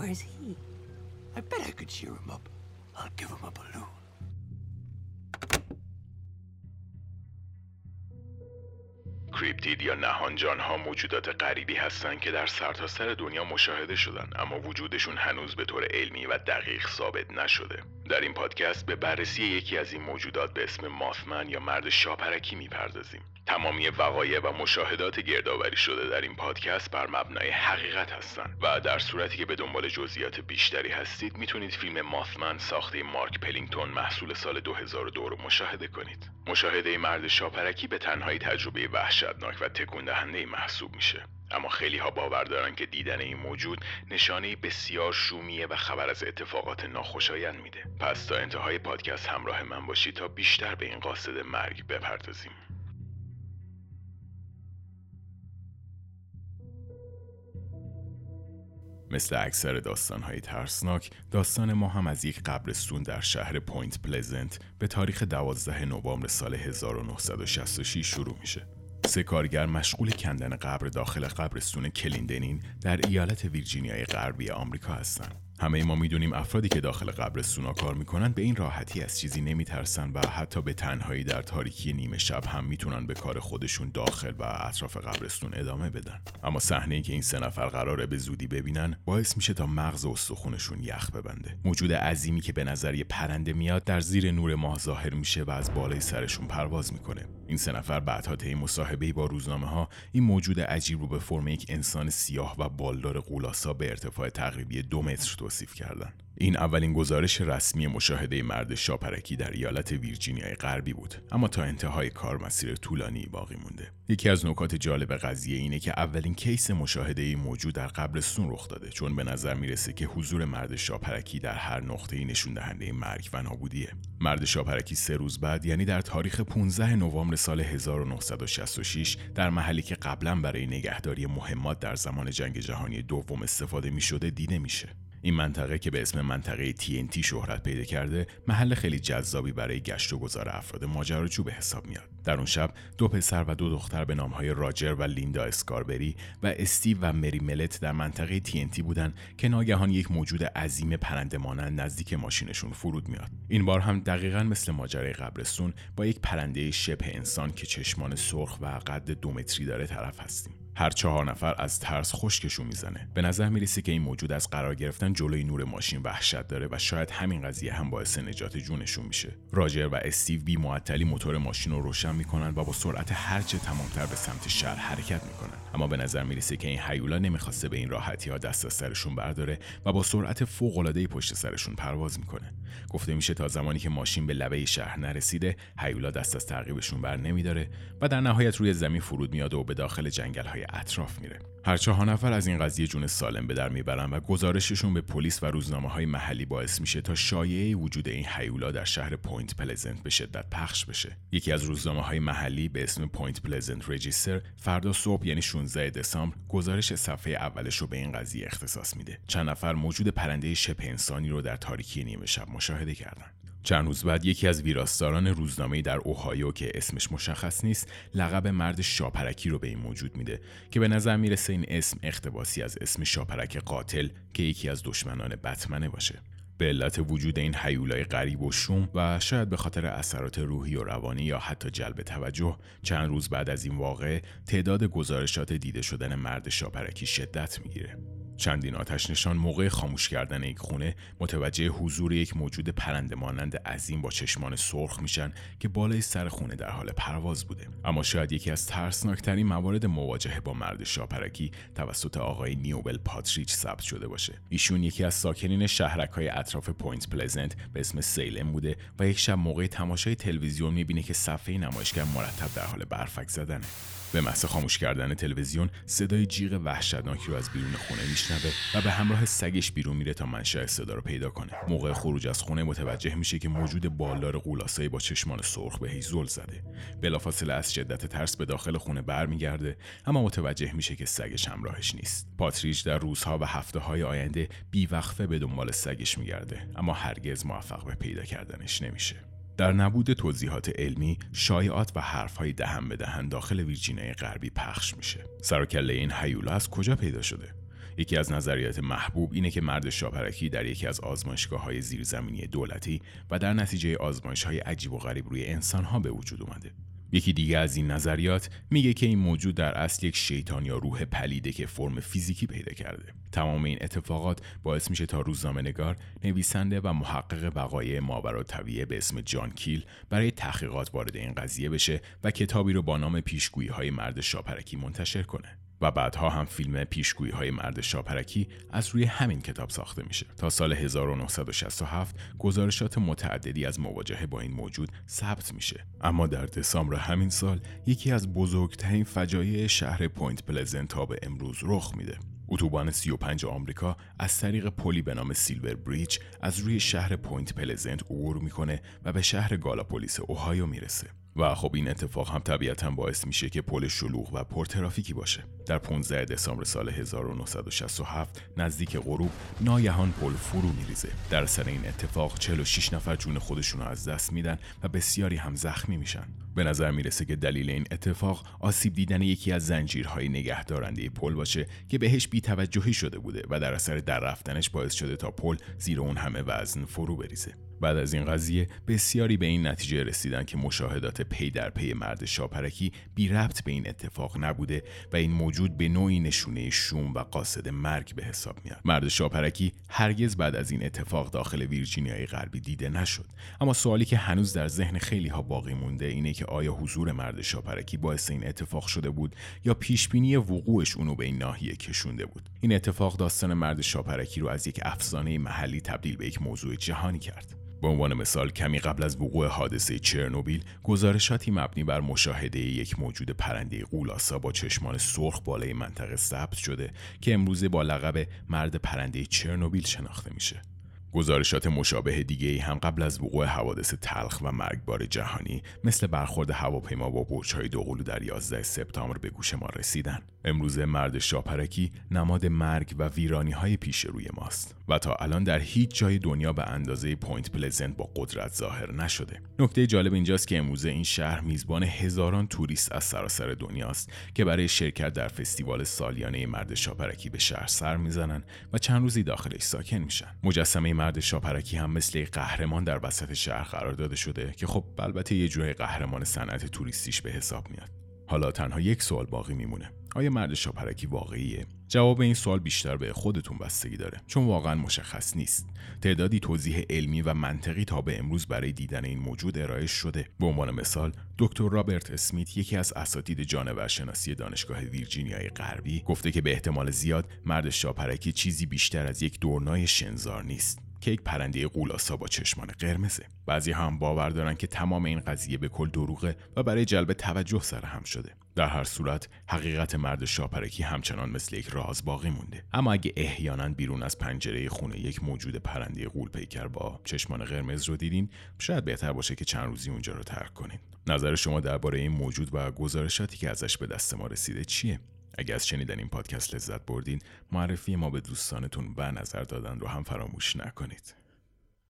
Where's he? I bet I could cheer him up. I'll give him a balloon. cryptid یا نهانجان ها موجودات غریبی هستند که در سرتاسر سر دنیا مشاهده شدن اما وجودشون هنوز به طور علمی و دقیق ثابت نشده. در این پادکست به بررسی یکی از این موجودات به اسم Mothman یا مرد شاپرکی می‌پردازیم. تمامی وقایع و مشاهدات گردآوری شده در این پادکست بر مبنای حقیقت هستند و در صورتی که به دنبال جزئیات بیشتری هستید می‌تونید فیلم Mothman ساخته مارک پلینگتون محصول سال 2002 رو مشاهده کنید. مشاهده مرد شاپرکی به تنهایی تجربه وحشتناک و تکون دهنده محسوب میشه. اما خیلی ها باور دارن که دیدن این موجود نشانه بسیار شومیه و خبر از اتفاقات ناخوشایند میده. پس تا انتهای پادکست همراه من باشید تا بیشتر به این قاصد مرگ بپردازیم. مثل اکثر داستانهای ترسناک داستان ما هم از یک قبرستون در شهر پوینت پلزنت به تاریخ 12 نوامبر سال 1966 شروع میشه. سه کارگر مشغول کندن قبر داخل قبرستون کلیندنین در ایالت ویرجینیای غربی آمریکا هستند همه ما می‌دونیم افرادی که داخل قبرستونا کار می‌کنن به این راحتی از چیزی نمیترسن و حتی به تنهایی در تاریکی نیمه شب هم می‌تونن به کار خودشون داخل و اطراف قبرستون ادامه بدن. اما صحنه که این سه نفر قراره به زودی ببینن باعث میشه تا مغز استخونشون یخ ببنده. موجود عظیمی که به نظر یه پرنده میاد در زیر نور ماه ظاهر میشه و از بالای سرشون پرواز می‌کنه. این سه نفر بعدها طی مصاحبه با روزنامه ها این موجود عجیب رو به فرم یک انسان سیاه و بالدار قولاسا به ارتفاع تقریبی دو متر توصیف کردن. این اولین گزارش رسمی مشاهده مرد شاپرکی در ایالت ویرجینیای غربی بود. اما تا انتهای کار مسیر طولانی باقی مونده. یکی از نکات جالب قضیه اینه که اولین کیس مشاهده موجود در قبرستون رخ داده چون به نظر می‌رسه که حضور مرد شاپرکی در هر نقطه نشون دهنده مرگ و نابودیه. مرد شاپرکی سه روز بعد یعنی در تاریخ 15 نوامبر سال 1966 در محلی که قبلا برای نگهداری مهمات در زمان جنگ جهانی دوم استفاده می شده دیده میشه. این منطقه که به اسم منطقه TNT شهرت پیدا کرده محل خیلی جذابی برای گشت و گذار افراد ماجراجو به حساب میاد. در اون شب دو پسر و دو دختر به نامهای راجر و لیندا اسکاربری و استیو و مری ملت در منطقه TNT بودن که ناگهان یک موجود عظیم پرنده مانند نزدیک ماشینشون فرود میاد. این بار هم دقیقا مثل ماجرای قبرستون با یک پرنده شبه انسان که چشمان سرخ و قد دو متری داره طرف هستیم. هر چهار نفر از ترس خشکشون می‌زنه. به نظر می‌رسه که این موجود از قرار گرفتن جلوی نور ماشین وحشت داره و شاید همین قضیه هم باعث نجات جونشون میشه. راجر و استیو بی معطلی موتور ماشین رو روشن می‌کنن و با سرعت هرچه تمامتر به سمت شهر حرکت می‌کنن. اما به نظر می‌رسه که این حیولا نمی‌خواسته به این راحتی ها دست از سرشون برداره و با سرعت فوق العاده پشت سرشون پرواز می‌کنه. گفته میشه تا زمانی که ماشین به لبه شهر نرسیده حیولا دست از تعقیبشون بر نمیداره و در نهایت روی زمین فرود میاد و به داخل جنگل های اطراف میره. هر چهار نفر از این قضیه جون سالم به در می‌برن و گزارششون به پلیس و روزنامه های محلی باعث میشه تا شایعه وجود این حیولا در شهر پوینت پلزنت به شدت پخش بشه. یکی از روزنامه های محلی به اسم پوینت پلزنت رجیستر فردا صبح یعنی 16 دسامبر گزارش صفحه اولش رو به این قضیه اختصاص میده. چند نفر موجود پرنده شبه انسانی رو در تاریکی نیمه شب مشاهده کردند چند روز بعد یکی از ویراستاران روزنامه در اوهایو که اسمش مشخص نیست لقب مرد شاپرکی رو به این موجود میده که به نظر می‌رسه این اسم اقتباسی از اسم شاپرک قاتل که یکی از دشمنان بتمنه باشه. به علت وجود این حیولای غریب و شوم و شاید به خاطر اثرات روحی و روانی یا حتی جلب توجه چند روز بعد از این واقعه تعداد گزارشات دیده شدن مرد شاپرکی شدت می‌گیره. چندین آتش نشان موقع خاموش کردن یک خونه متوجه حضور یک موجود پرنده مانند عظیم با چشمان سرخ میشن که بالای سر خونه در حال پرواز بوده. اما شاید یکی از ترسناکترین موارد مواجهه با مرد شاپرکی توسط آقای نیوبل پاتریچ ثبت شده باشه. ایشون یکی از ساکنین شهرک های اطراف پوینت پلزنت به اسم سیلم بوده و یک شب موقع تماشای تلویزیون می‌بینه که صفحه نمایشگر مرتب در حال برفک زدنه. به محض خاموش کردن تلویزیون صدای جیغ وحشتناکی رو از بیرون خونه میشنوه و به همراه سگش بیرون میره تا منشأ صدا رو پیدا کنه. موقع خروج از خونه متوجه میشه که موجود بالدار غول‌آسایی با چشمان سرخ بهش زل زده. بلافاصله از شدت ترس به داخل خونه برمیگرده اما متوجه میشه که سگش همراهش نیست. پاتریج در روزها و هفته های آینده بیوقفه به دنبال سگش میگرده اما هرگز موفق به پیدا کردنش نمیشه. در نبود توضیحات علمی شایعات و حرفهای دهن به دهن داخل ویرجینیای غربی پخش میشه سر این حیولا از کجا پیدا شده یکی از نظریات محبوب اینه که مرد شاپرکی در یکی از آزمایشگاه های زیرزمینی دولتی و در نتیجه آزمایش های عجیب و غریب روی انسان ها به وجود اومده. یکی دیگه از این نظریات میگه که این موجود در اصل یک شیطان یا روح پلیده که فرم فیزیکی پیدا کرده. تمام این اتفاقات باعث میشه تا روزنامه نگار، نویسنده و محقق وقایع ماورا طبیعه به اسم جان کیل برای تحقیقات وارد این قضیه بشه و کتابی رو با نام پیشگویی های مرد شاپرکی منتشر کنه. و بعدها هم فیلم پیشگویی های مرد شاپرکی از روی همین کتاب ساخته میشه. تا سال 1967 گزارشات متعددی از مواجهه با این موجود ثبت میشه. اما در دسامبر همین سال یکی از بزرگترین فجایع شهر پوینت پلزنت تا به امروز رخ میده. اتوبان 35 آمریکا از طریق پلی به نام سیلور بریج از روی شهر پوینت پلزنت عبور می‌کنه و به شهر گالاپولیس اوهایو می‌رسه. و خب این اتفاق هم طبیعتا باعث میشه که پل شلوغ و پرترافیکی باشه. در 15 دسامبر سال 1967 نزدیک غروب ناگهان پل فرو میریزه. در اثر این اتفاق 46 نفر جون خودشون از دست میدن و بسیاری هم زخمی میشن. به نظر می‌رسه که دلیل این اتفاق آسیب دیدن یکی از زنجیرهای نگهدارنده پل باشه که بهش بیتوجهی شده بوده و در اثر در رفتنش باعث شده تا پل زیر اون همه وزن فرو بریزه. بعد از این قضیه بسیاری به این نتیجه رسیدن که مشاهدات پی در پی مرد شاپرکی بی ربط به این اتفاق نبوده و این موجود به نوعی نشونه شوم و قاصد مرگ به حساب میاد. مرد شاپرکی هرگز بعد از این اتفاق داخل ویرجینیای غربی دیده نشد. اما سوالی که هنوز در ذهن خیلی ها باقی مونده اینه که آیا حضور مرد شاپرکی باعث این اتفاق شده بود یا پیشبینی وقوعش اونو به این ناحیه کشونده بود؟ این اتفاق داستان مرد شاپرکی رو از یک افسانه محلی تبدیل به یک موضوع جهانی کرد. به عنوان مثال کمی قبل از وقوع حادثه چرنوبیل گزارشاتی مبنی بر مشاهده یک موجود پرنده قولاسا با چشمان سرخ بالای منطقه ثبت شده که امروزه با لقب مرد پرنده چرنوبیل شناخته میشه گزارشات مشابه دیگه ای هم قبل از وقوع حوادث تلخ و مرگبار جهانی مثل برخورد هواپیما با برج‌های دوقلو در 11 سپتامبر به گوش ما رسیدن. امروزه مرد شاپرکی نماد مرگ و ویرانی های پیش روی ماست و تا الان در هیچ جای دنیا به اندازه پوینت پلزنت با قدرت ظاهر نشده. نکته جالب اینجاست که امروزه این شهر میزبان هزاران توریست از سراسر دنیاست که برای شرکت در فستیوال سالیانه مرد شاپرکی به شهر سر می‌زنن و چند روزی داخلش ساکن میشن. مجسمه مرد شاپرکی هم مثل قهرمان در وسط شهر قرار داده شده که خب البته یه جورای قهرمان صنعت توریستیش به حساب میاد. حالا تنها یک سوال باقی میمونه آیا مرد شاپرکی واقعیه؟ جواب این سوال بیشتر به خودتون بستگی داره چون واقعا مشخص نیست. تعدادی توضیح علمی و منطقی تا به امروز برای دیدن این موجود ارائه شده. به عنوان مثال دکتر رابرت اسمیت یکی از اساتید جانورشناسی دانشگاه ویرجینیای غربی گفته که به احتمال زیاد مرد شاپرکی چیزی بیشتر از یک دورنای شنزار نیست. که یک پرنده قولاسا با چشمان قرمزه. بعضی هم باور دارن که تمام این قضیه به کل دروغه و برای جلب توجه سر هم شده. در هر صورت حقیقت مرد شاپرکی همچنان مثل یک راز باقی مونده. اما اگه احیانا بیرون از پنجره خونه یک موجود پرنده قول پیکر با چشمان قرمز رو دیدین شاید بهتر باشه که چند روزی اونجا رو ترک کنین. نظر شما درباره این موجود و گزارشاتی که ازش به دست ما رسیده چیه؟ اگر از شنیدن این پادکست لذت بردین معرفی ما به دوستانتون و نظر دادن رو هم فراموش نکنید.